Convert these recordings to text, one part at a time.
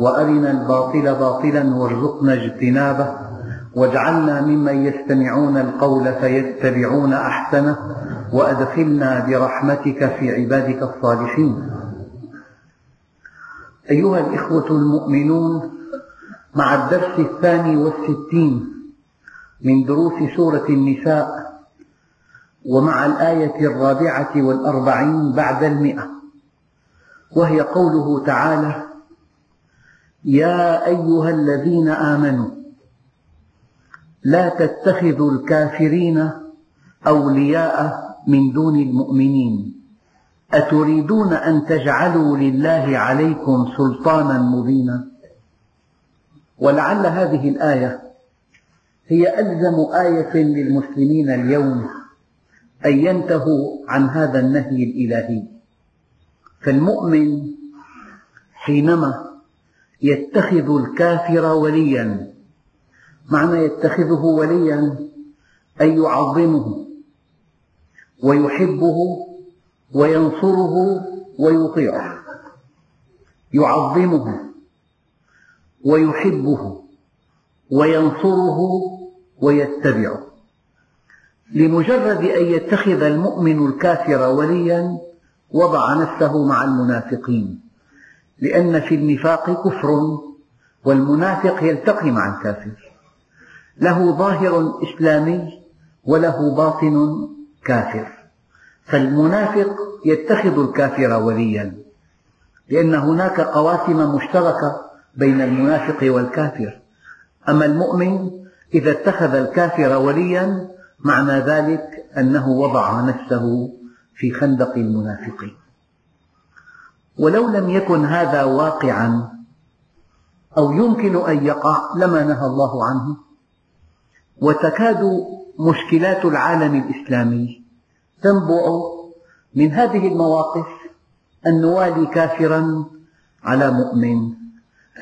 وأرنا الباطل باطلا وارزقنا اجتنابه واجعلنا ممن يستمعون القول فيتبعون أحسنه وأدخلنا برحمتك في عبادك الصالحين. أيها الإخوة المؤمنون مع الدرس الثاني والستين من دروس سورة النساء ومع الآية الرابعة والأربعين بعد المئة وهي قوله تعالى يا أيها الذين آمنوا لا تتخذوا الكافرين أولياء من دون المؤمنين. أتريدون أن تجعلوا لله عليكم سلطانا مبينا؟ ولعل هذه الآية هي ألزم آية للمسلمين اليوم أن ينتهوا عن هذا النهي الإلهي. فالمؤمن حينما يتخذ الكافر وليا. معنى يتخذه وليا أن يعظمه ويحبه وينصره ويطيعه. يعظمه ويحبه وينصره ويتبعه. لمجرد أن يتخذ المؤمن الكافر وليا وضع نفسه مع المنافقين. لأن في النفاق كفر والمنافق يلتقي مع الكافر. له ظاهر إسلامي وله باطن كافر. فالمنافق يتخذ الكافر وليا لأن هناك قواسم مشتركة بين المنافق والكافر. أما المؤمن إذا اتخذ الكافر وليا معنى ذلك أنه وضع نفسه في خندق المنافقين. ولو لم يكن هذا واقعا أو يمكن أن يقع لما نهى الله عنه. وتكاد مشكلات العالم الإسلامي تنبع من هذه المواقف أن نوالي كافرا على مؤمن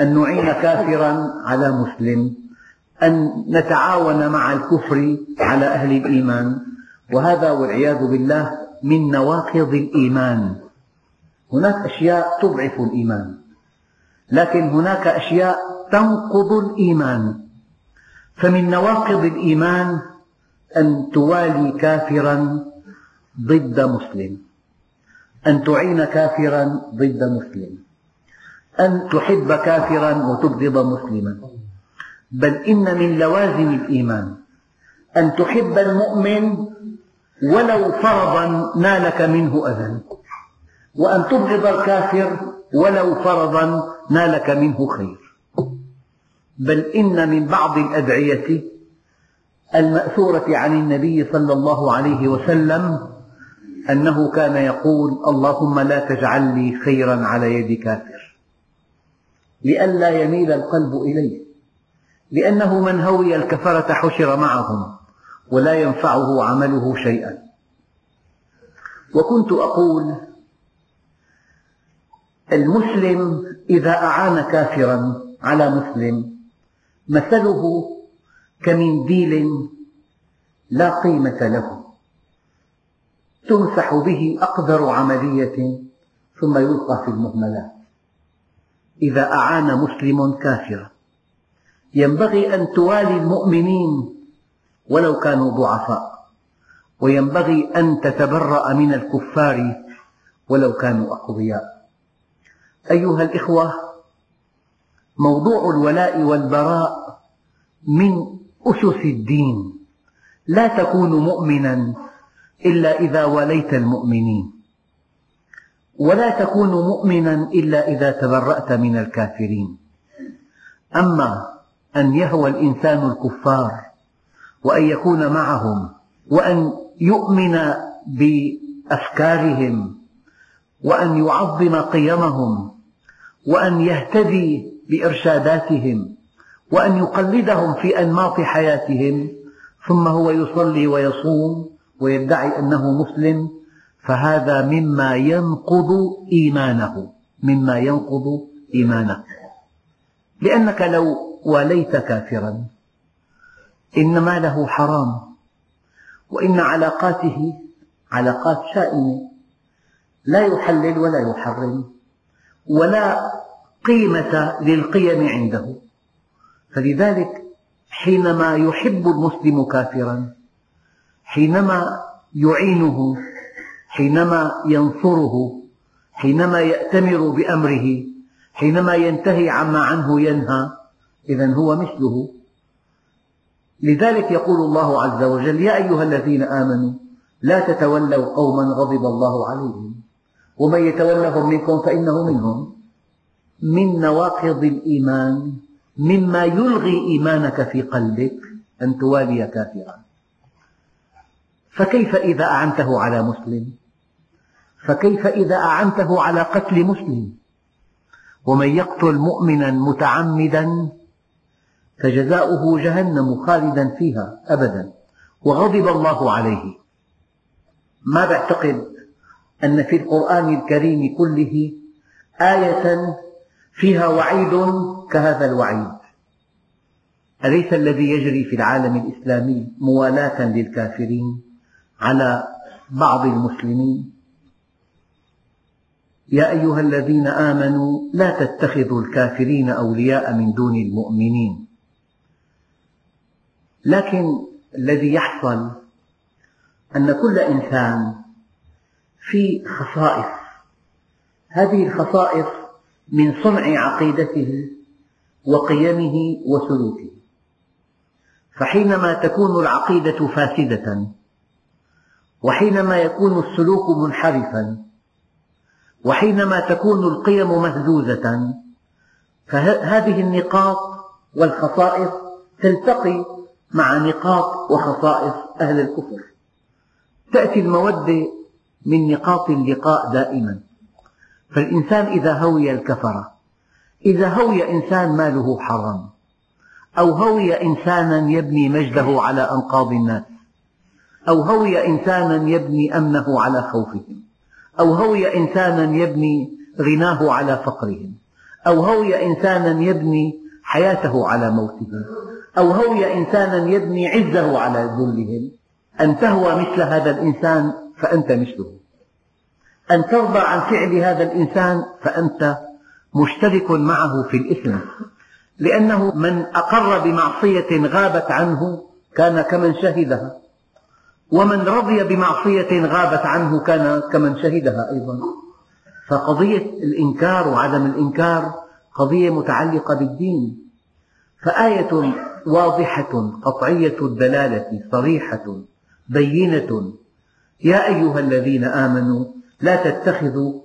أن نعين كافرا على مسلم أن نتعاون مع الكفر على أهل الإيمان. وهذا والعياذ بالله من نواقض الإيمان. هناك أشياء تضعف الإيمان لكن هناك أشياء تنقض الإيمان. فمن نواقض الإيمان أن توالي كافرا ضد مسلم أن تعين كافرا ضد مسلم أن تحب كافرا وتبغض مسلما. بل إن من لوازم الإيمان أن تحب المؤمن ولو فرضا نالك منه أذى. وأن تبغض الكافر ولو فرضا نالك منه خير. بل إن من بعض الأدعية المأثورة عن النبي صلى الله عليه وسلم أنه كان يقول اللهم لا تجعل لي خيرا على يد كافر. لئلا يميل القلب إليه. لأنه من هوي الكفرة حشر معهم ولا ينفعه عمله شيئا. وكنت أقول المسلم إذا أعان كافرا على مسلم. مثله كمنديل لا قيمة له. تمسح به أقدر عملية ثم يلقى في المهملات. إذا أعان مسلم كافرا. ينبغي أن توالي المؤمنين ولو كانوا ضعفاء. وينبغي أن تتبرأ من الكفار ولو كانوا أقوياء. أيها الإخوة موضوع الولاء والبراء من أسس الدين. لا تكون مؤمنا إلا إذا واليت المؤمنين. ولا تكون مؤمنا إلا إذا تبرأت من الكافرين. أما أن يهوى الإنسان الكفار وأن يكون معهم وأن يؤمن بأفكارهم وأن يعظم قيمهم وأن يهتدي بإرشاداتهم وأن يقلدهم في أنماط حياتهم ثم هو يصلي ويصوم ويدعي أنه مسلم فهذا مما ينقض إيمانه مما ينقض إيمانه. لأنك لو واليت كافرا إن ماله حرام وإن علاقاته علاقات شائنة لا يحلل ولا يحرم. ولا قيمة للقيم عنده. فلذلك حينما يحب المسلم كافرا حينما يعينه حينما ينصره حينما يأتمر بأمره حينما ينتهي عما عنه ينهى إذا هو مثله. لذلك يقول الله عز وجل يا أيها الذين آمنوا لا تتولوا قوما غضب الله عليهم. ومن يتولهم منكم فإنه منهم. من نواقض الإيمان مما يلغي إيمانك في قلبك أن توالي كافرا. فكيف إذا أعنته على مسلم؟ فكيف إذا أعنته على قتل مسلم؟ ومن يقتل مؤمنا متعمدا فجزاؤه جهنم خالدا فيها أبدا. وغضب الله عليه. ما بعتقد أن في القرآن الكريم كله آية فيها وعيد كهذا الوعيد. أليس الذي يجري في العالم الإسلامي موالاة للكافرين على بعض المسلمين؟ يا أيها الذين آمنوا لا تتخذوا الكافرين أولياء من دون المؤمنين. لكن الذي يحصل أن كل إنسان في خصائص. هذه الخصائص من صنع عقيدته وقيمه وسلوكه. فحينما تكون العقيدة فاسدة وحينما يكون السلوك منحرفا وحينما تكون القيم مهزوزة فهذه النقاط والخصائص تلتقي مع نقاط وخصائص أهل الكفر. تأتي المودة من نقاط اللقاء دائما. فالإنسان إذا هوي الكفرة إذا هوي إنسان ماله حرام أو هوي إنسانا يبني مجده على أنقاض الناس أو هوي إنسانا يبني أمنه على خوفهم أو هوي إنسانا يبني غناه على فقرهم أو هوي إنسانا يبني حياته على موتهم أو هوي إنسانا يبني عزه على ذلهم أن تهوى مثل هذا الإنسان فأنت مثله. أن ترضى عن فعل هذا الإنسان فأنت مشترك معه في الإثم. لأنه من أقر بمعصية غابت عنه كان كمن شهدها. ومن رضي بمعصية غابت عنه كان كمن شهدها أيضا. فقضية الإنكار وعدم الإنكار قضية متعلقة بالدين. فآية واضحة قطعية الدلالة صريحة بينة يا أيها الذين آمنوا لا تتخذوا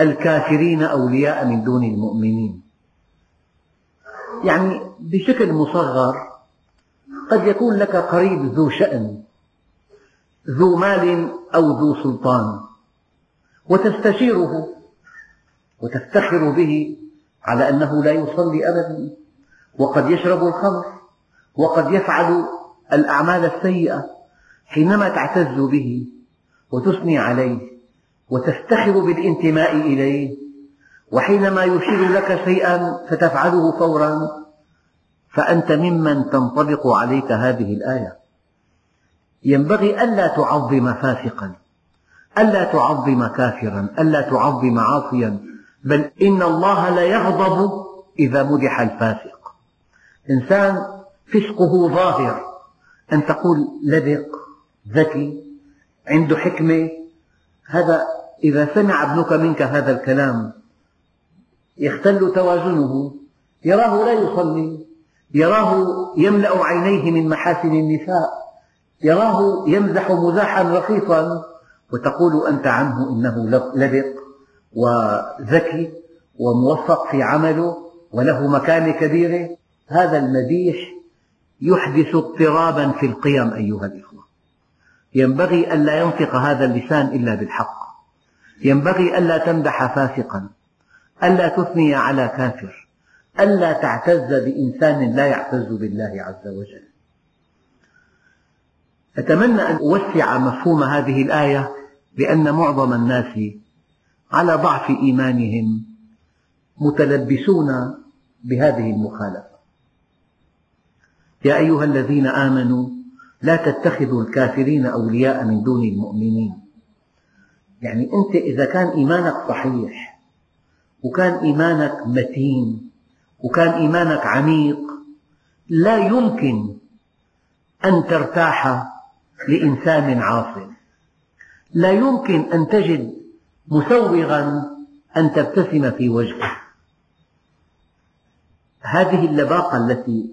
الكافرين أولياء من دون المؤمنين. يعني بشكل مصغر قد يكون لك قريب ذو شأن ذو مال أو ذو سلطان وتستشيره وتفتخر به على أنه لا يصلي أبدا وقد يشرب الخمر وقد يفعل الأعمال السيئة حينما تعتز به. وتثني عليه وتفتخر بالانتماء إليه وحينما يشير لك شيئا فتفعله فورا فأنت ممن تنطبق عليك هذه الآية. ينبغي ألا تعظم فاسقا ألا تعظم كافرا ألا تعظم عاصيا بل إن الله لا يغضب إذا مدح الفاسق. إنسان فسقه ظاهر أن تقول لبق ذكي عنده حكمة. هذا إذا سمع ابنك منك هذا الكلام يختل توازنه. يراه لا يصلي. يراه يملأ عينيه من محاسن النساء. يراه يمزح مزاحا رخيصا. وتقول أنت عنه إنه لبق وذكي وموفق في عمله وله مكانة كبيرة. هذا المديح يحدث اضطرابا في القيم أيها الإخوة. ينبغي ألا ينطق هذا اللسان إلا بالحق. ينبغي ألا تمدح فاسقا. ألا تثني على كافر. ألا تعتز بإنسان لا يعتز بالله عز وجل. أتمنى أن أوسع مفهوم هذه الآية لأن معظم الناس على ضعف إيمانهم متلبسون بهذه المخالفة. يا أيها الذين آمنوا لا تتخذوا الكافرين أولياء من دون المؤمنين. يعني أنت إذا كان إيمانك صحيح وكان إيمانك متين وكان إيمانك عميق لا يمكن أن ترتاح لإنسان عاصٍ لا يمكن أن تجد مسوغا أن تبتسم في وجهه. هذه اللباقة التي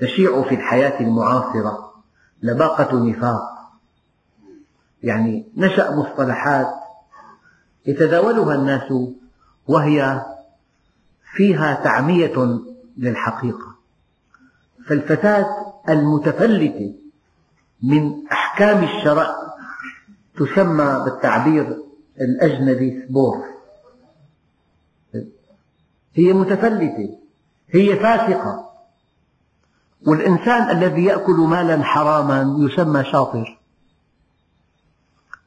تشيع في الحياة المعاصرة. لباقة نفاق. يعني نشأ مصطلحات يتداولها الناس وهي فيها تعمية للحقيقة. فالفتاة المتفلتة من أحكام الشرع تسمى بالتعبير الأجنبي سبور. هي متفلتة هي فاسقة. والإنسان الذي يأكل مالا حراما يسمى شاطر.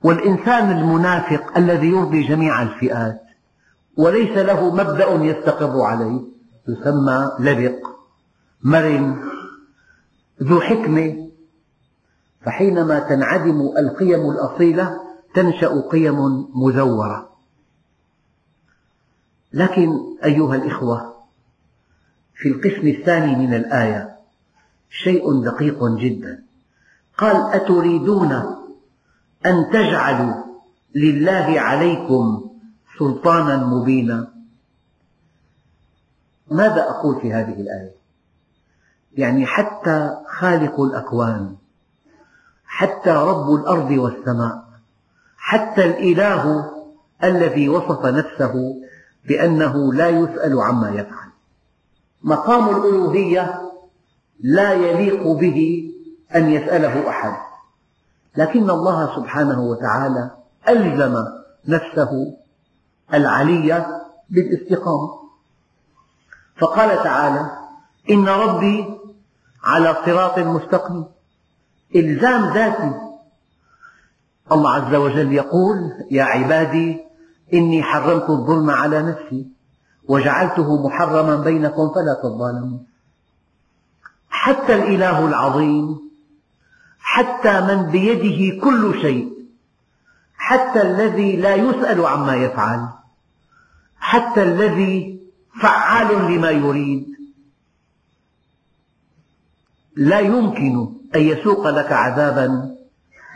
والإنسان المنافق الذي يرضي جميع الفئات وليس له مبدأ يستقر عليه يسمى لبق مرن ذو حكمة. فحينما تنعدم القيم الأصيلة تنشأ قيم مزورة. لكن أيها الإخوة في القسم الثاني من الآية شيء دقيق جدا. قال أتريدون أن تجعلوا لله عليكم سلطانا مبينا؟ ماذا أقول في هذه الآية؟ يعني حتى خالق الأكوان حتى رب الأرض والسماء حتى الإله الذي وصف نفسه بأنه لا يسأل عما يفعل. مقام الألوهية لا يليق به أن يسأله أحد. لكن الله سبحانه وتعالى ألزم نفسه العلي بالاستقامة. فقال تعالى إن ربي على صراط مستقيم. إلزام ذاتي. الله عز وجل يقول يا عبادي إني حرمت الظلم على نفسي وجعلته محرما بينكم فلا تظالموا حتى الإله العظيم حتى من بيده كل شيء حتى الذي لا يسأل عما يفعل حتى الذي فعال لما يريد. لا يمكن أن يسوق لك عذابا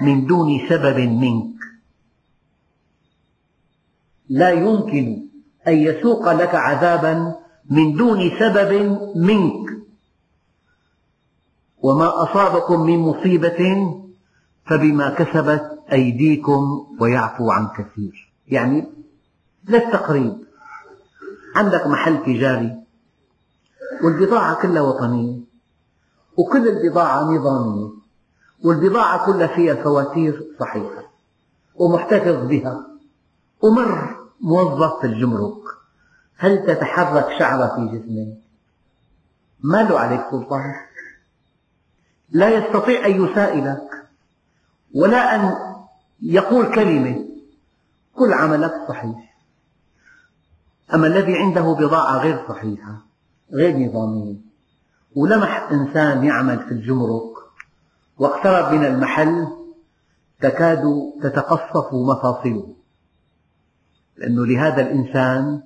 من دون سبب منك. لا يمكن أن يسوق لك عذابا من دون سبب منك. وما أصابكم من مصيبة فبما كسبت أيديكم ويعفو عن كثير. يعني للتقريب عندك محل تجاري والبضاعة كلها وطنية وكل البضاعة نظامية والبضاعة كلها فيها فواتير صحيحة ومحتفظ بها ومر موظف في الجمرك. هل تتحرك شعرة في جسمه ما له عليك سلطان. لا يستطيع أن يسائلك ولا أن يقول كلمة. كل عملك صحيح. أما الذي عنده بضاعة غير صحيحة غير نظامية ولمح إنسان يعمل في الجمرك واقترب من المحل تكاد تتقصف مفاصله. لأنه لهذا الإنسان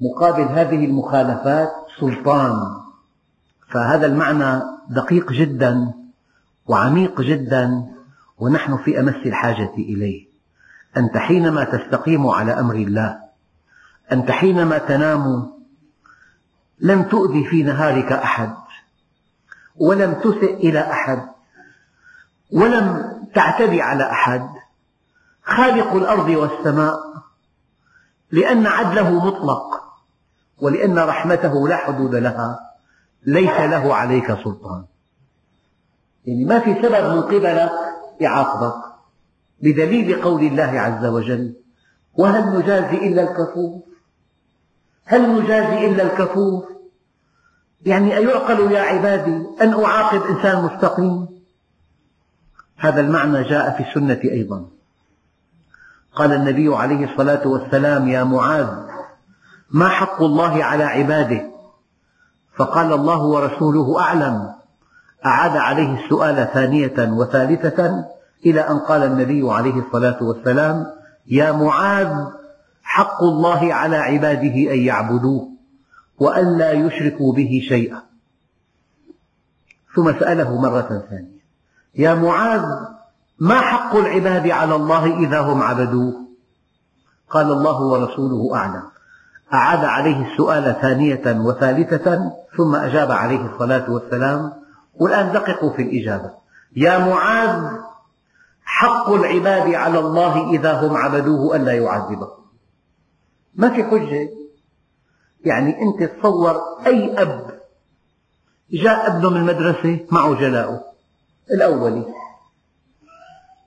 مقابل هذه المخالفات سلطان. فهذا المعنى دقيق جدا وعميق جدا ونحن في أمس الحاجة إليه. أنت حينما تستقيم على أمر الله أنت حينما تنام لم تؤذي في نهارك أحد ولم تسئ إلى أحد ولم تعتدي على أحد. خالق الأرض والسماء لأن عدله مطلق ولأن رحمته لا حدود لها. ليس له عليك سلطان. يعني ما في سبب من قبلك يعاقبك بدليل قول الله عز وجل وهل نجازي إلا الكفور؟ هل نجازي إلا الكفور؟ يعني أيعقل يا عبادي أن أعاقب إنسان مستقيم؟ هذا المعنى جاء في السنة أيضا. قال النبي عليه الصلاة والسلام يا معاذ ما حق الله على عباده فقال الله ورسوله أعلم. أعاد عليه السؤال ثانية وثالثة إلى أن قال النبي عليه الصلاة والسلام يا معاذ حق الله على عباده أن يعبدوه وأن لا يشركوا به شيئا. ثم سأله مرة ثانية يا معاذ ما حق العباد على الله إذا هم عبدوه؟ قال الله ورسوله أعلم. أعاد عليه السؤال ثانية وثالثة ثم أجاب عليه الصلاة والسلام. والآن دققوا في الإجابة. يا معاذ حق العباد على الله إذا هم عبدوه ألا يعذبهم ما في حجة؟ يعني أنت تصور أي أب جاء ابنه من المدرسة معه جلاؤه الأولي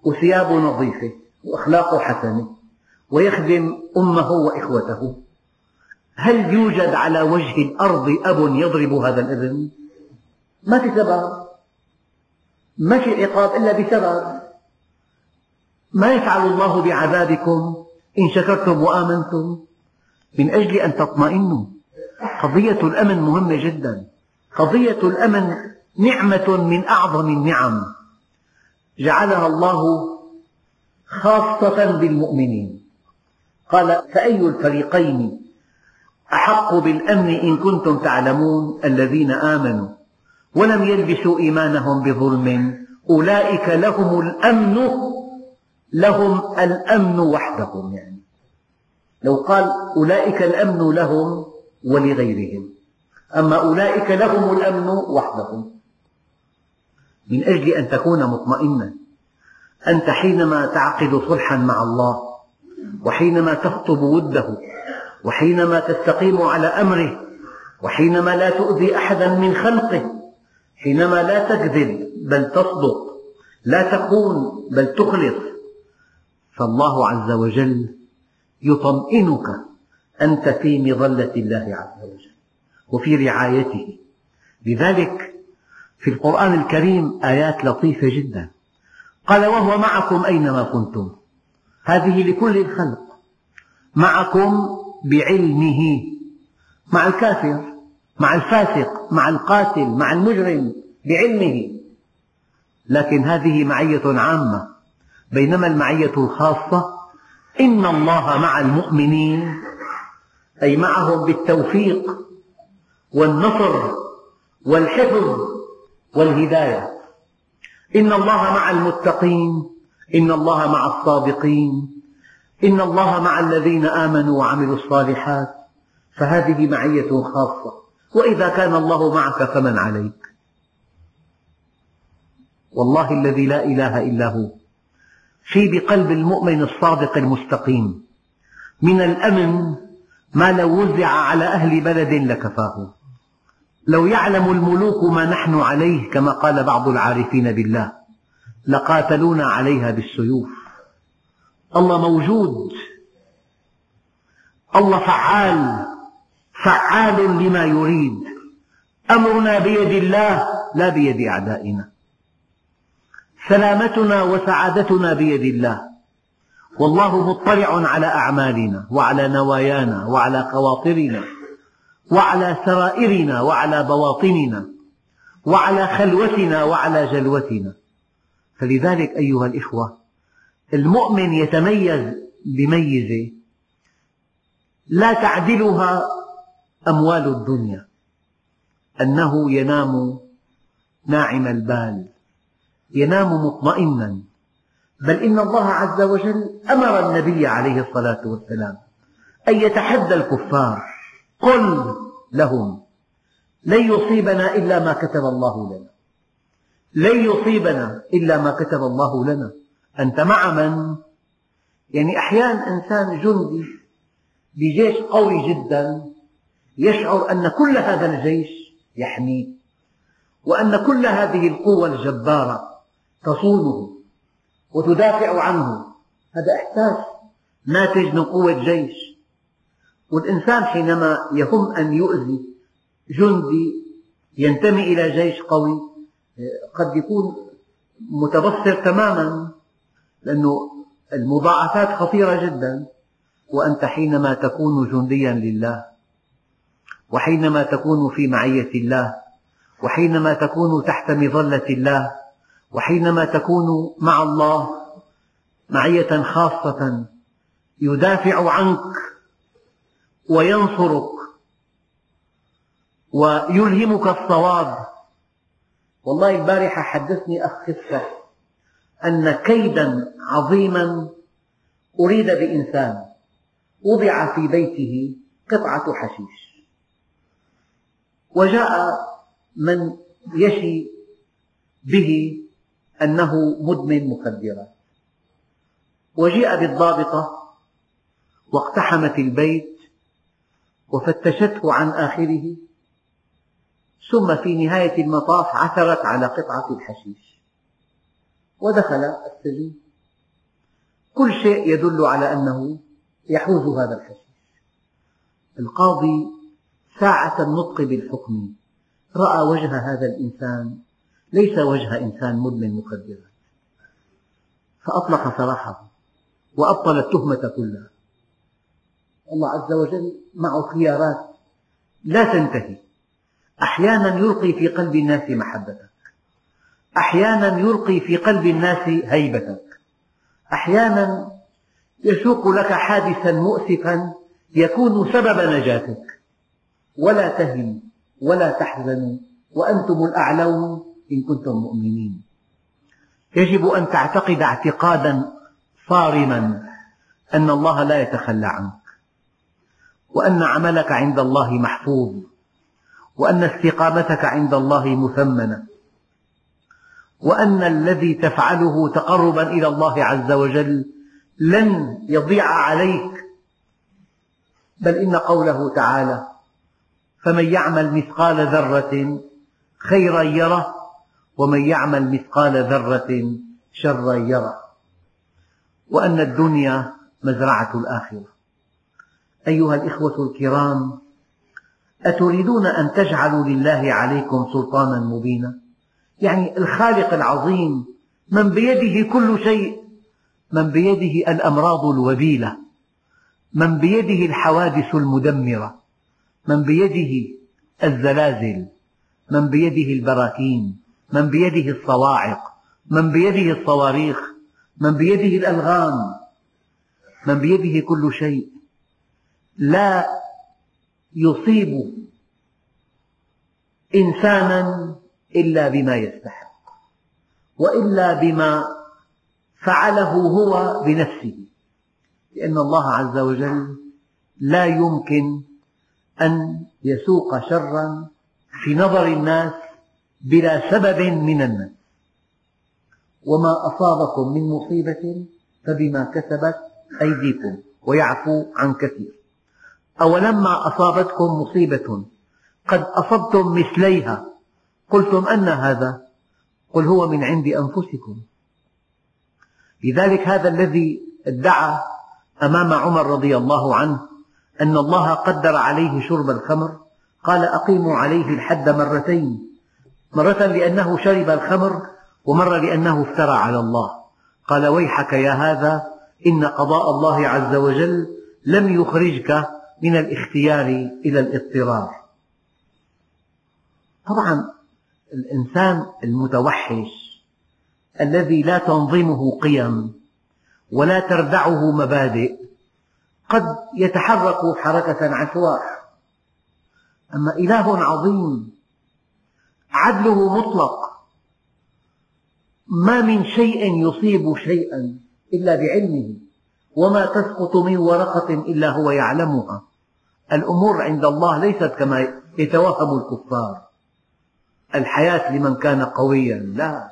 وثيابه نظيفة وأخلاقه حسنة ويخدم أمه وإخوته. هل يوجد على وجه الأرض أب يضرب هذا الإبن؟ ما في سبب. ما في عقاب إلا بسبب. ما يفعل الله بعذابكم إن شكرتم وآمنتم؟ من أجل أن تطمئنوا. قضية الأمن مهمة جدا. قضية الأمن نعمة من أعظم النعم. جعلها الله خاصة بالمؤمنين. قال فأي الفريقين أحق بالأمن إن كنتم تعلمون الذين آمنوا ولم يلبسوا إيمانهم بظلم. أولئك لهم الأمن لهم الأمن وحدهم يعني. لو قال أولئك الأمن لهم ولغيرهم أما أولئك لهم الأمن وحدهم. من أجل أن تكون مطمئنا أنت حينما تعقد صلحا مع الله وحينما تخطب وده وحينما تستقيم على أمره وحينما لا تؤذي أحدا من خلقه حينما لا تكذب بل تصدق لا تخون بل تخلص فالله عز وجل يطمئنك أنت في مظلة الله عز وجل وفي رعايته. لذلك في القرآن الكريم آيات لطيفة جدا. قال وهو معكم أينما كنتم. هذه لكل الخلق. معكم بعلمه مع الكافر مع الفاسق مع القاتل مع المجرم بعلمه. لكن هذه معية عامة بينما المعية الخاصة إن الله مع المؤمنين أي معهم بالتوفيق والنصر والحفظ والهداية. إن الله مع المتقين إن الله مع الصادقين. إن الله مع الذين آمنوا وعملوا الصالحات فهذه معية خاصة. وإذا كان الله معك فمن عليك. والله الذي لا إله إلا هو. في بقلب المؤمن الصادق المستقيم. من الأمن ما لو وزع على أهل بلد لكفاه. لو يعلم الملوك ما نحن عليه كما قال بعض العارفين بالله لقاتلونا عليها بالسيوف. الله موجود. الله فعال. فعال لما يريد. أمرنا بيد الله لا بيد أعدائنا. سلامتنا وسعادتنا بيد الله. والله مطلع على أعمالنا وعلى نوايانا وعلى خواطرنا وعلى سرائرنا وعلى بواطننا وعلى خلوتنا وعلى جلوتنا. فلذلك أيها الإخوة المؤمن يتميز بميزة لا تعدلها أموال الدنيا أنه ينام ناعم البال ينام مطمئنا بل إن الله عز وجل أمر النبي عليه الصلاة والسلام أن يتحدى الكفار قل لهم لن يصيبنا إلا ما كتب الله لنا لن يصيبنا إلا ما كتب الله لنا. أنت مع من؟ يعني أحيانا إنسان جندي بجيش قوي جدا يشعر أن كل هذا الجيش يحميه وأن كل هذه القوة الجبارة تصونه وتدافع عنه هذا إحساس ناتج من قوة جيش والإنسان حينما يهم أن يؤذي جندي ينتمي إلى جيش قوي قد يكون متبصر تماما لأنه المضاعفات خطيرة جدا وأنت حينما تكون جنديا لله وحينما تكون في معية الله وحينما تكون تحت مظلة الله وحينما تكون مع الله معية خاصة يدافع عنك وينصرك ويلهمك الصواب. والله البارحة حدثني أخ قصة أن كيدا عظيما أريد بإنسان وضع في بيته قطعة حشيش. وجاء من يشي به أنه مدمن مخدرات. وجيء بالضابطة واقتحمت البيت وفتشته عن آخره ثم في نهاية المطاف عثرت على قطعة الحشيش. ودخل السجن. كل شيء يدل على أنه يحوز هذا الحشيش. القاضي ساعة النطق بالحكم. رأى وجه هذا الإنسان. ليس وجه إنسان مدمن مخدرات. فأطلق سراحه وأبطل التهمة كلها. الله عز وجل معه خيارات لا تنتهي. أحيانا يلقي في قلب الناس محبتك أحيانا يلقي في قلب الناس هيبتك أحيانا يسوق لك حادثا مؤسفا يكون سبب نجاتك. ولا تهنوا ولا تحزنوا وأنتم الأعلون إن كنتم مؤمنين. يجب أن تعتقد اعتقادا صارما أن الله لا يتخلى عنك. وأن عملك عند الله محفوظ. وأن استقامتك عند الله مثمنة. وأن الذي تفعله تقربا إلى الله عز وجل لن يضيع عليك بل إن قوله تعالى فمن يعمل مثقال ذرة خيرا يره ومن يعمل مثقال ذرة شرا يره. وأن الدنيا مزرعة الآخرة. أيها الإخوة الكرام أتريدون أن تجعلوا لله عليكم سلطانا مبينا؟ يعني الخالق العظيم من بيده كل شيء من بيده الأمراض الوبيلة من بيده الحوادث المدمرة من بيده الزلازل من بيده البراكين من بيده الصواعق من بيده الصواريخ من بيده الألغام من بيده كل شيء. لا يصيب إنسانا إلا بما يستحق وإلا بما فعله هو بنفسه لأن الله عز وجل لا يمكن أن يسوق شرا في نظر الناس بلا سبب من الناس. وما أصابكم من مصيبة فبما كسبت أيديكم ويعفو عن كثير. أولما أصابتكم مصيبة قد أصبتم مثليها قلتم أن هذا قل هو من عند أنفسكم. لذلك هذا الذي ادعى أمام عمر رضي الله عنه أن الله قدر عليه شرب الخمر قال أقيموا عليه الحد مرتين مرة لأنه شرب الخمر ومرة لأنه افترى على الله. قال ويحك يا هذا إن قضاء الله عز وجل لم يخرجك من الاختيار إلى الاضطرار. طبعا الإنسان المتوحش الذي لا تنظمه قيم ولا تردعه مبادئ قد يتحرك حركة عشواء أما إله عظيم عدله مطلق ما من شيء يصيب شيئا إلا بعلمه وما تسقط من ورقة إلا هو يعلمها. الأمور عند الله ليست كما يتوهم الكفار. الحياة لمن كان قويا. لا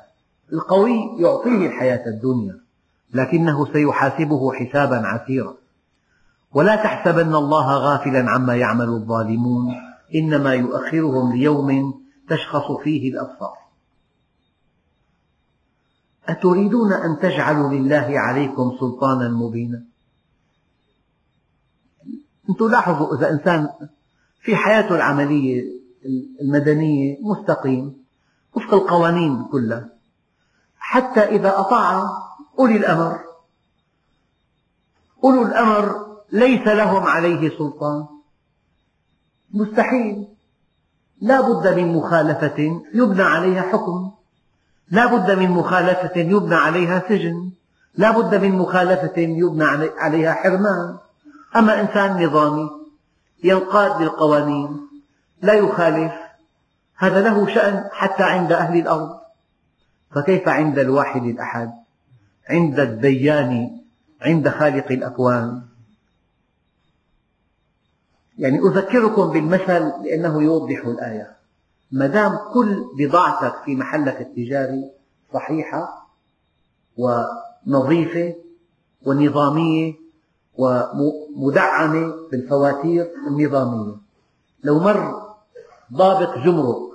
القوي يعطيه الحياة الدنيا لكنه سيحاسبه حسابا عسيرا. ولا تحسبن الله غافلا عما يعمل الظالمون إنما يؤخرهم ليوم تشخص فيه الأبصار. أتريدون أن تجعلوا لله عليكم سلطانا مبينا؟ أنتم لاحظوا إذا إنسان في حياته العملية المدنية مستقيم وفق القوانين كلها. حتى إذا أطاع أولي الأمر. أولو الأمر ليس لهم عليه سلطان. مستحيل. لا بد من مخالفة يبنى عليها حكم. لا بد من مخالفة يبنى عليها سجن. لا بد من مخالفة يبنى عليها حرمان. أما إنسان نظامي ينقاد للقوانين. لا يخالف. هذا له شأن حتى عند أهل الأرض. فكيف عند الواحد الأحد؟ عند الديان عند خالق الأكوان. يعني أذكركم بالمثل لأنه يوضح الآية. ما دام كل بضاعتك في محلك التجاري صحيحة ونظيفة ونظامية ومدعمة بالفواتير النظامية. لو مر ضابط جمرك.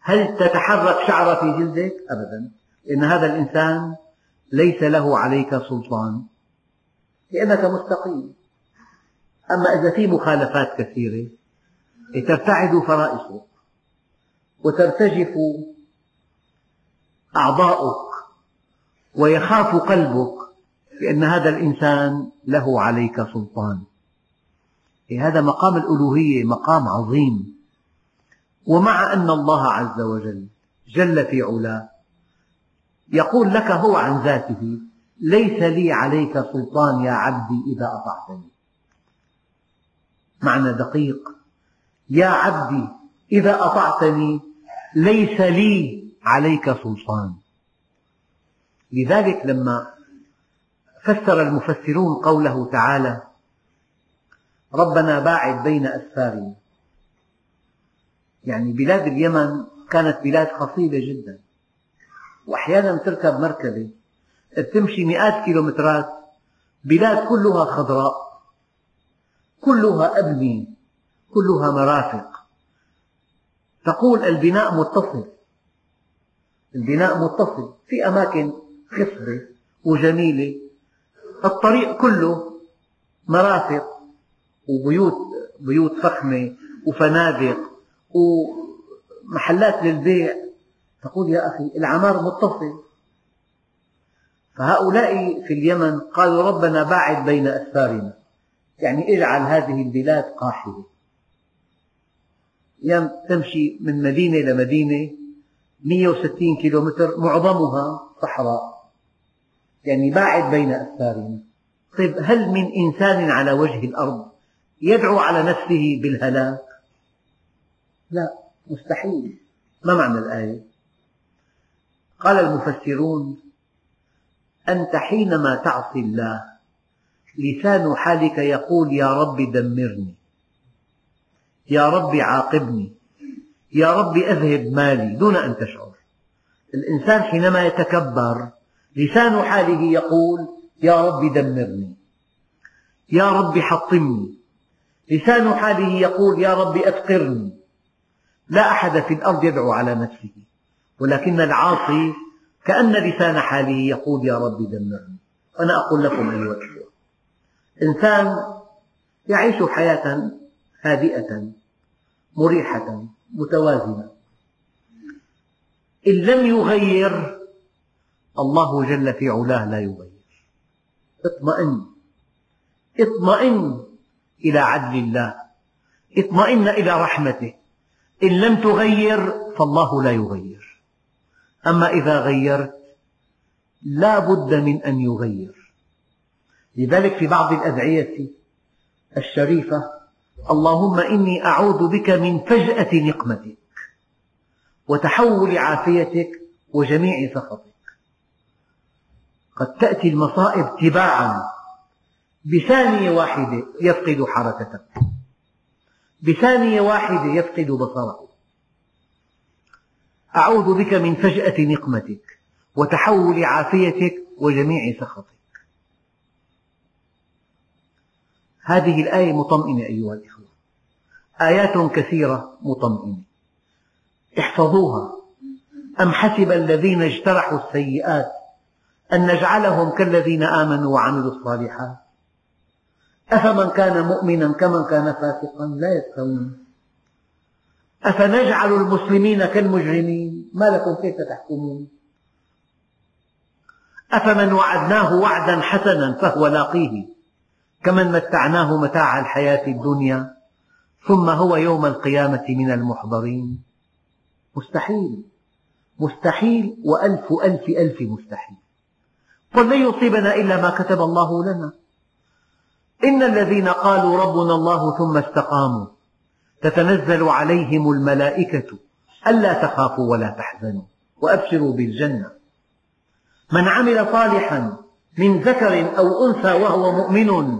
هل تتحرك شعرة في جلدك؟ أبدا. لأن هذا الإنسان ليس له عليك سلطان. لأنك مستقيم. أما إذا في مخالفات كثيرة ترتعد فرائصك وترتجف أعضاؤك ويخاف قلبك لأن هذا الإنسان له عليك سلطان. إيه، هذا مقام الألوهية مقام عظيم. ومع أن الله عز وجل جل في علاه يقول لك هو عن ذاته ليس لي عليك سلطان يا عبدي إذا أطعتني. معنى دقيق. يا عبدي إذا أطعتني ليس لي عليك سلطان. لذلك لما فسر المفسرون قوله تعالى ربنا باعد بين أسفارنا. يعني بلاد اليمن كانت بلاد خصيبة جدا. وأحيانا تركب مركبة تمشي مئات كيلومترات بلاد كلها خضراء كلها أبنية كلها مرافق. تقول البناء متصل. البناء متصل في أماكن خصبة وجميلة. الطريق كله مرافق وبيوت بيوت فخمة وفنادق. ومحلات للبيع تقول يا أخي العمار متصل فهؤلاء في اليمن قالوا ربنا باعد بين أسفارنا. يعني اجعل هذه البلاد قاحلة. أيام تمشي من مدينة لمدينة 160 كيلومتر معظمها صحراء. يعني باعد بين أسفارنا. طيب هل من إنسان على وجه الأرض يدعو على نفسه بالهلاك؟ لا مستحيل. ما معنى الآية؟ قال المفسرون أنت حينما تعصي الله لسان حالك يقول يا رب دمرني يا رب عاقبني يا رب أذهب مالي دون أن تشعر. الإنسان حينما يتكبر لسان حاله يقول يا رب دمرني يا رب حطمني لسان حاله يقول يا رب أفقرني لا أحد في الأرض يدعو على نفسه ولكن العاصي كأن لسان حاله يقول يا رب دمرني أنا أقول لكم أيها الأخوة إنسان يعيش حياة هادئة مريحة متوازنة. إن لم يغير الله جل في علاه لا يغير. اطمئن. اطمئن إلى عدل الله. اطمئن إلى رحمته. إن لم تغير فالله لا يغير. أما إذا غيرت لا بد من أن يغير. لذلك في بعض الأدعية الشريفة اللهم إني أعوذ بك من فجأة نقمتك وتحول عافيتك وجميع سخطك. قد تأتي المصائب تباعا بثانية واحدة يفقد حركته بثانية واحدة يفقد بصره. أعوذ بك من فجأة نقمتك وتحول عافيتك وجميع سخطك. هذه الآية مطمئنة أيها الإخوة. آيات كثيرة مطمئنة. احفظوها. أم حسب الذين اجترحوا السيئات أن نجعلهم كالذين آمنوا وعملوا الصالحات؟ أفمن كان مؤمنا كمن كان فاسقا؟ لا يستوون أفنجعل المسلمين كالمجرمين؟ ما لكم؟ كيف تحكمون؟ أفمن وعدناه وعدا حسنا فهو لاقيه كمن متعناه متاع الحياة الدنيا ثم هو يوم القيامة من المحضرين. مستحيل. مستحيل وألف ألف ألف مستحيل. قل لن يصيبنا إلا ما كتب الله لنا. إن الذين قالوا ربنا الله ثم استقاموا تتنزل عليهم الملائكة ألا تخافوا ولا تحزنوا وأبشروا بالجنة. من عمل صالحا من ذكر أو أنثى وهو مؤمن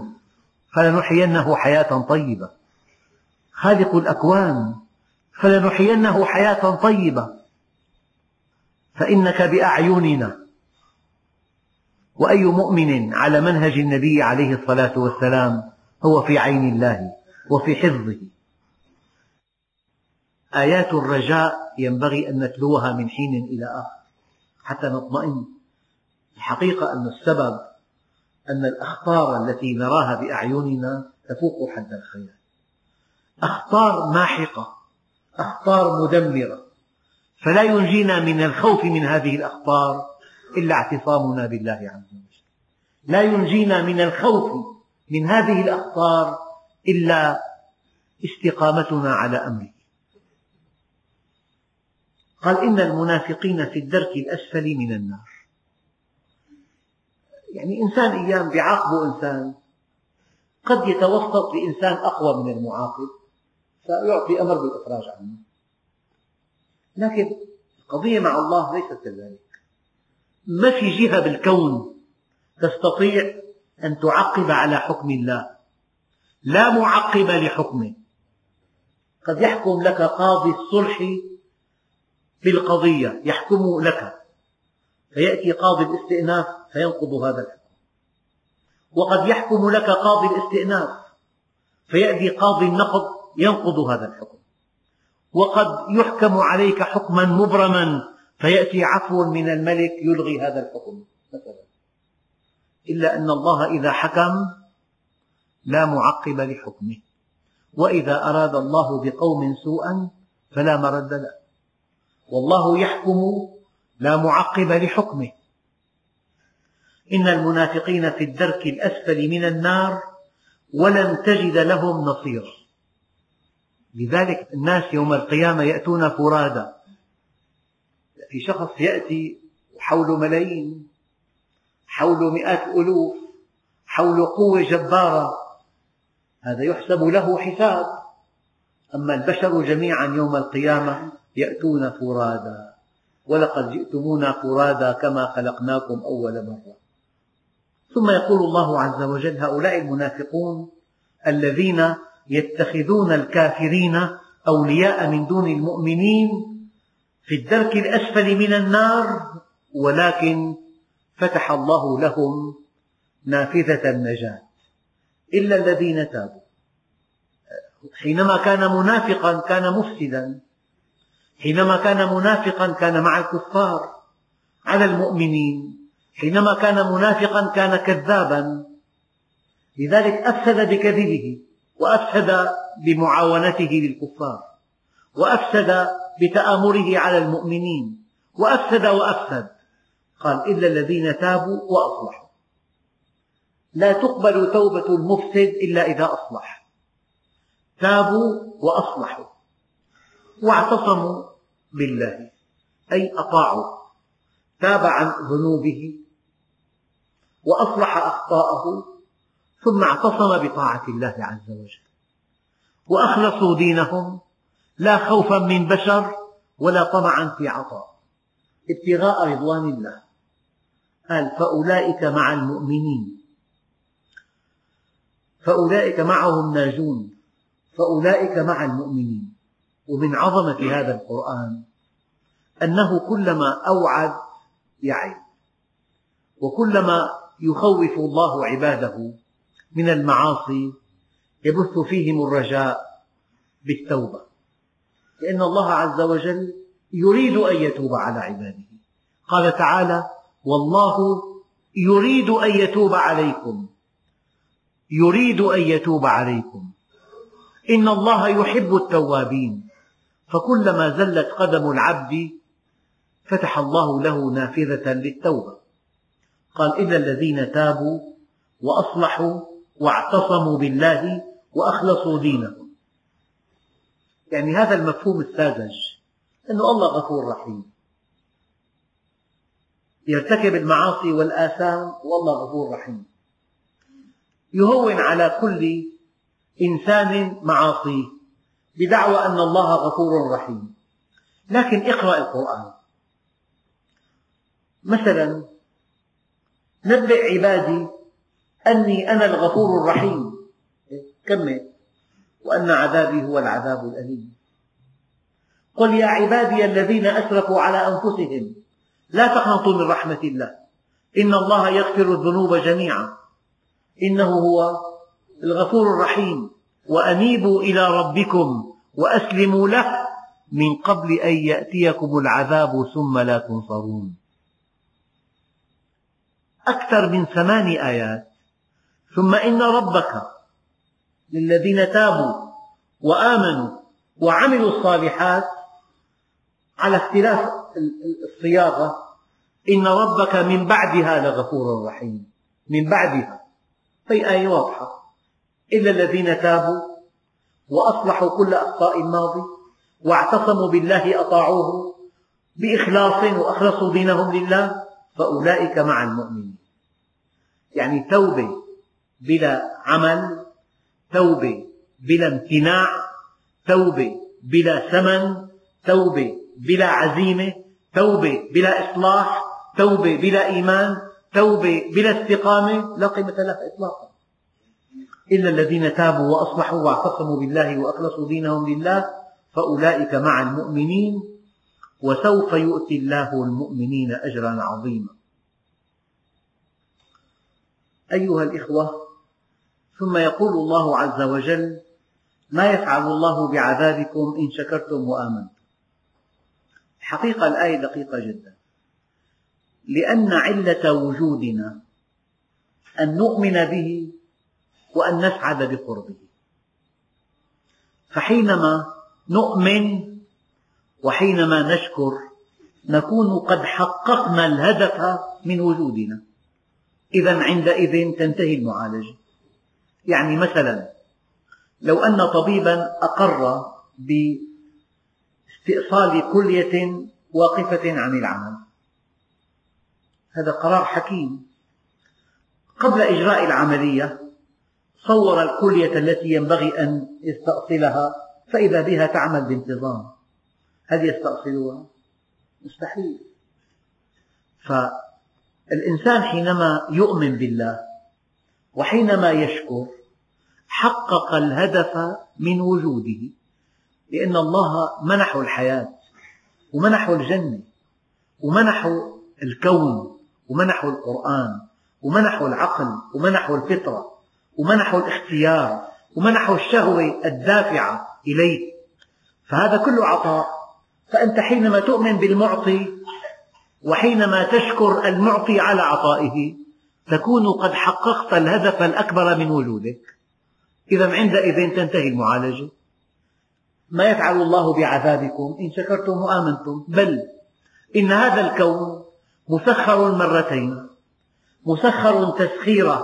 فلنحيينه حياة طيبة. خالق الأكوان فلنحيينه حياة طيبة. فإنك بأعيننا وأي مؤمن على منهج النبي عليه الصلاة والسلام هو في عين الله وفي حفظه. آيات الرجاء ينبغي أن نتلوها من حين إلى آخر حتى نطمئن. الحقيقة أن السبب أن الأخطار التي نراها بأعيننا تفوق حد الخيال. أخطار ماحقة أخطار مدمرة. فلا ينجينا من الخوف من هذه الأخطار إلا اعتصامنا بالله عز وجل. لا ينجينا من الخوف من هذه الأخطار إلا استقامتنا على أمره قال إن المنافقين في الدرك الأسفل من النار. يعني إنسان أيام بيعاقبه إنسان قد يتوسط بإنسان أقوى من المعاقب فيعطي أمر بالإخراج عنه. لكن القضية مع الله ليست كذلك. ما في جهة بالكون تستطيع أن تعقب على حكم الله. لا معقب لحكمه قد يحكم لك قاضي الصلح بالقضية يحكم لك. فيأتي قاضي الاستئناف فينقض هذا الحكم. وقد يحكم لك قاضي الاستئناف فيأتي قاضي النقض ينقض هذا الحكم. وقد يحكم عليك حكما مبرما فيأتي عفو من الملك يلغي هذا الحكم. مثلا. إلا أن الله إذا حكم لا معقب لحكمه. وإذا أراد الله بقوم سوءا فلا مرد له. والله يحكم لا معقب لحكمه. إن المنافقين في الدرك الأسفل من النار ولن تجد لهم نصيرا لذلك الناس يوم القيامة يأتون فرادى في شخص يأتي حوله ملايين حوله مئات الألوف حوله قوة جبارة هذا يحسب له حساب. أما البشر جميعا يوم القيامة يأتون فرادا ولقد جئتمونا فرادا كما خلقناكم أول مرة. ثم يقول الله عز وجل هؤلاء المنافقون الذين يتخذون الكافرين أولياء من دون المؤمنين في الدرك الأسفل من النار ولكن فتح الله لهم نافذة النجاة. إلا الذين تابوا. حينما كان منافقا كان مفسدا. حينما كان منافقا كان مع الكفار على المؤمنين. حينما كان منافقا كان كذابا. لذلك أفسد بكذبه وأفسد بمعاونته للكفار وأفسد بتآمره على المؤمنين. وأفسد وأفسد. قال إلا الذين تابوا وأصلحوا. لا تقبل توبة المفسد إلا إذا أصلح. تابوا وأصلحوا. واعتصموا بالله. أي أطاعوا. تاب عن ذنوبه. وأصلح أخطاءه. ثم اعتصم بطاعة الله عز وجل. وأخلصوا دينهم. لا خوفا من بشر ولا طمعا في عطاء. ابتغاء رضوان الله. قال فأولئك مع المؤمنين. فأولئك معهم ناجون. فأولئك مع المؤمنين. ومن عظمة هذا القرآن أنه كلما أوعد يعد. وكلما يخوف الله عباده من المعاصي يبث فيهم الرجاء بالتوبة. لأن الله عز وجل يريد أن يتوب على عباده. قال تعالى والله يريد أن يتوب عليكم. يريد أن يتوب عليكم. إن الله يحب التوابين. فكلما زلت قدم العبد فتح الله له نافذة للتوبة. قال إلا الذين تابوا وأصلحوا واعتصموا بالله وأخلصوا دينهم. يعني هذا المفهوم الساذج أن الله غفور رحيم. يرتكب المعاصي والآثام والله غفور رحيم. يهون على كل إنسان معاصيه بدعوى أن الله غفور رحيم. لكن اقرأ القرآن. مثلا نبئ عبادي أني أنا الغفور الرحيم. كمل وأن عذابي هو العذاب الأليم. قل يا عبادي الذين أسرفوا على أنفسهم لا تقنطوا من رحمة الله. إن الله يغفر الذنوب جميعا. إنه هو الغفور الرحيم. وأنيبوا إلى ربكم وأسلموا له من قبل أن يأتيكم العذاب ثم لا تنصرون. أكثر من ثمان آيات. ثم إن ربك للذين تابوا وآمنوا وعملوا الصالحات على اختلاف الصياغة إن ربك من بعدها لغفور رحيم. من بعدها. هي آية واضحة. إلا الذين تابوا وأصلحوا كل أخطاء الماضي واعتصموا بالله أطاعوه بإخلاص وأخلصوا دينهم لله فأولئك مع المؤمنين. يعني توبة بلا عمل توبة بلا امتناع توبة بلا ثمن توبة بلا عزيمة توبة بلا إصلاح توبة بلا إيمان توبة بلا استقامة لا قيمة لها إطلاقا. إلا الذين تابوا وأصلحوا واعتصموا بالله وأخلصوا دينهم لله فأولئك مع المؤمنين وسوف يؤتي الله المؤمنين أجرا عظيما. أيها الإخوة ثم يقول الله عز وجل ما يفعل الله بعذابكم إن شكرتم وآمنتم. حقيقة الآية دقيقة جدا. لأن علة وجودنا أن نؤمن به وأن نسعد بقربه. فحينما نؤمن وحينما نشكر نكون قد حققنا الهدف من وجودنا. إذا عندئذ تنتهي المعالجة. يعني مثلا لو أن طبيبا أقر باستئصال كلية واقفة عن العمل. هذا قرار حكيم. قبل إجراء العملية صور الكلية التي ينبغي أن يستأصلها فإذا بها تعمل بانتظام. هل يستأصلها؟ مستحيل. فالإنسان حينما يؤمن بالله وحينما يشكر حقق الهدف من وجوده لأن الله منحه الحياة ومنحه الجنة ومنحه الكون ومنحه القرآن ومنحه العقل ومنحه الفطرة ومنحه الاختيار ومنحه الشهوة الدافعة إليه. فهذا كله عطاء. فأنت حينما تؤمن بالمعطي وحينما تشكر المعطي على عطائه تكون قد حققت الهدف الأكبر من وجودك. إذا عندئذ تنتهي المعالجة. ما يفعل الله بعذابكم إن شكرتم وآمنتم. بل إن هذا الكون مسخر مرتين. مسخر تسخير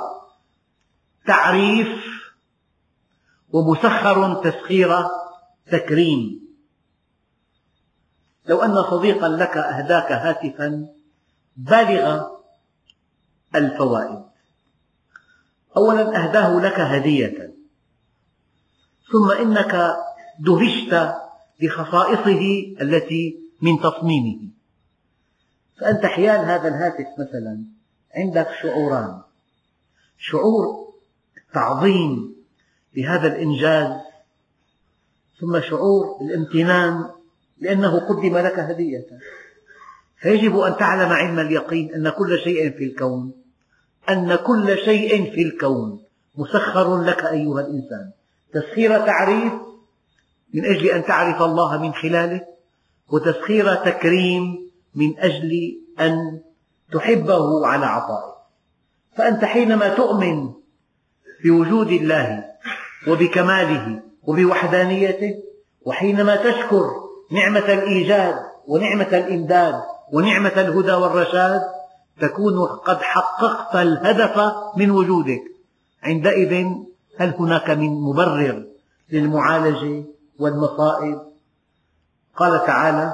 تعريف ومسخر تسخير تكريم. لو أن صديقا لك أهداك هاتفا بالغ الفوائد. أولا أهداه لك هدية. ثم إنك دهشت بخصائصه التي من تصميمه. فأنت حيال هذا الهاتف مثلا عندك شعوران. شعور التعظيم لهذا الإنجاز ثم شعور الامتنان لأنه قدم لك هدية. فيجب أن تعلم علم اليقين أن كل شيء في الكون أن كل شيء في الكون مسخر لك أيها الإنسان. تسخير تعريف من أجل أن تعرف الله من خلاله وتسخير تكريم من أجل أن تحبه على عطائه. فأنت حينما تؤمن بوجود الله وبكماله وبوحدانيته وحينما تشكر نعمة الإيجاد ونعمة الإمداد ونعمة الهدى والرشاد تكون قد حققت الهدف من وجودك عندئذ هل هناك من مبرر للمعالجة والمصائب؟ قال تعالى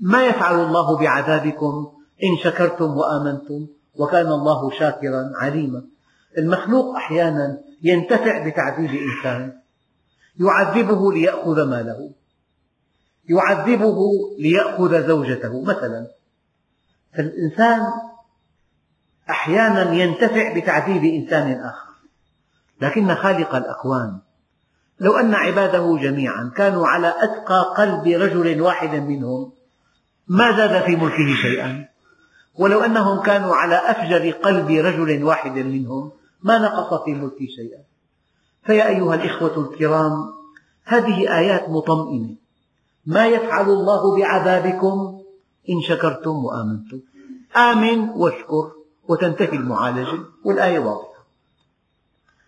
ما يفعل الله بعذابكم إن شكرتم وآمنتم وكان الله شاكرا عليما. المخلوق أحيانا ينتفع بتعذيب إنسان يعذبه ليأخذ ماله يعذبه ليأخذ زوجته مثلا. فالإنسان أحيانا ينتفع بتعذيب إنسان آخر. لكن خالق الأكوان. لو أن عباده جميعا كانوا على أتقى قلب رجل واحد منهم ما زاد في ملكه شيئا. ولو أنهم كانوا على أفجر قلب رجل واحد منهم ما نقص في ملكه شيئا. فيا أيها الإخوة الكرام هذه آيات مطمئنة. ما يفعل الله بعذابكم؟ إن شكرتم وآمنتم. آمن واشكر وتنتهي المعالجة والآية واضحة.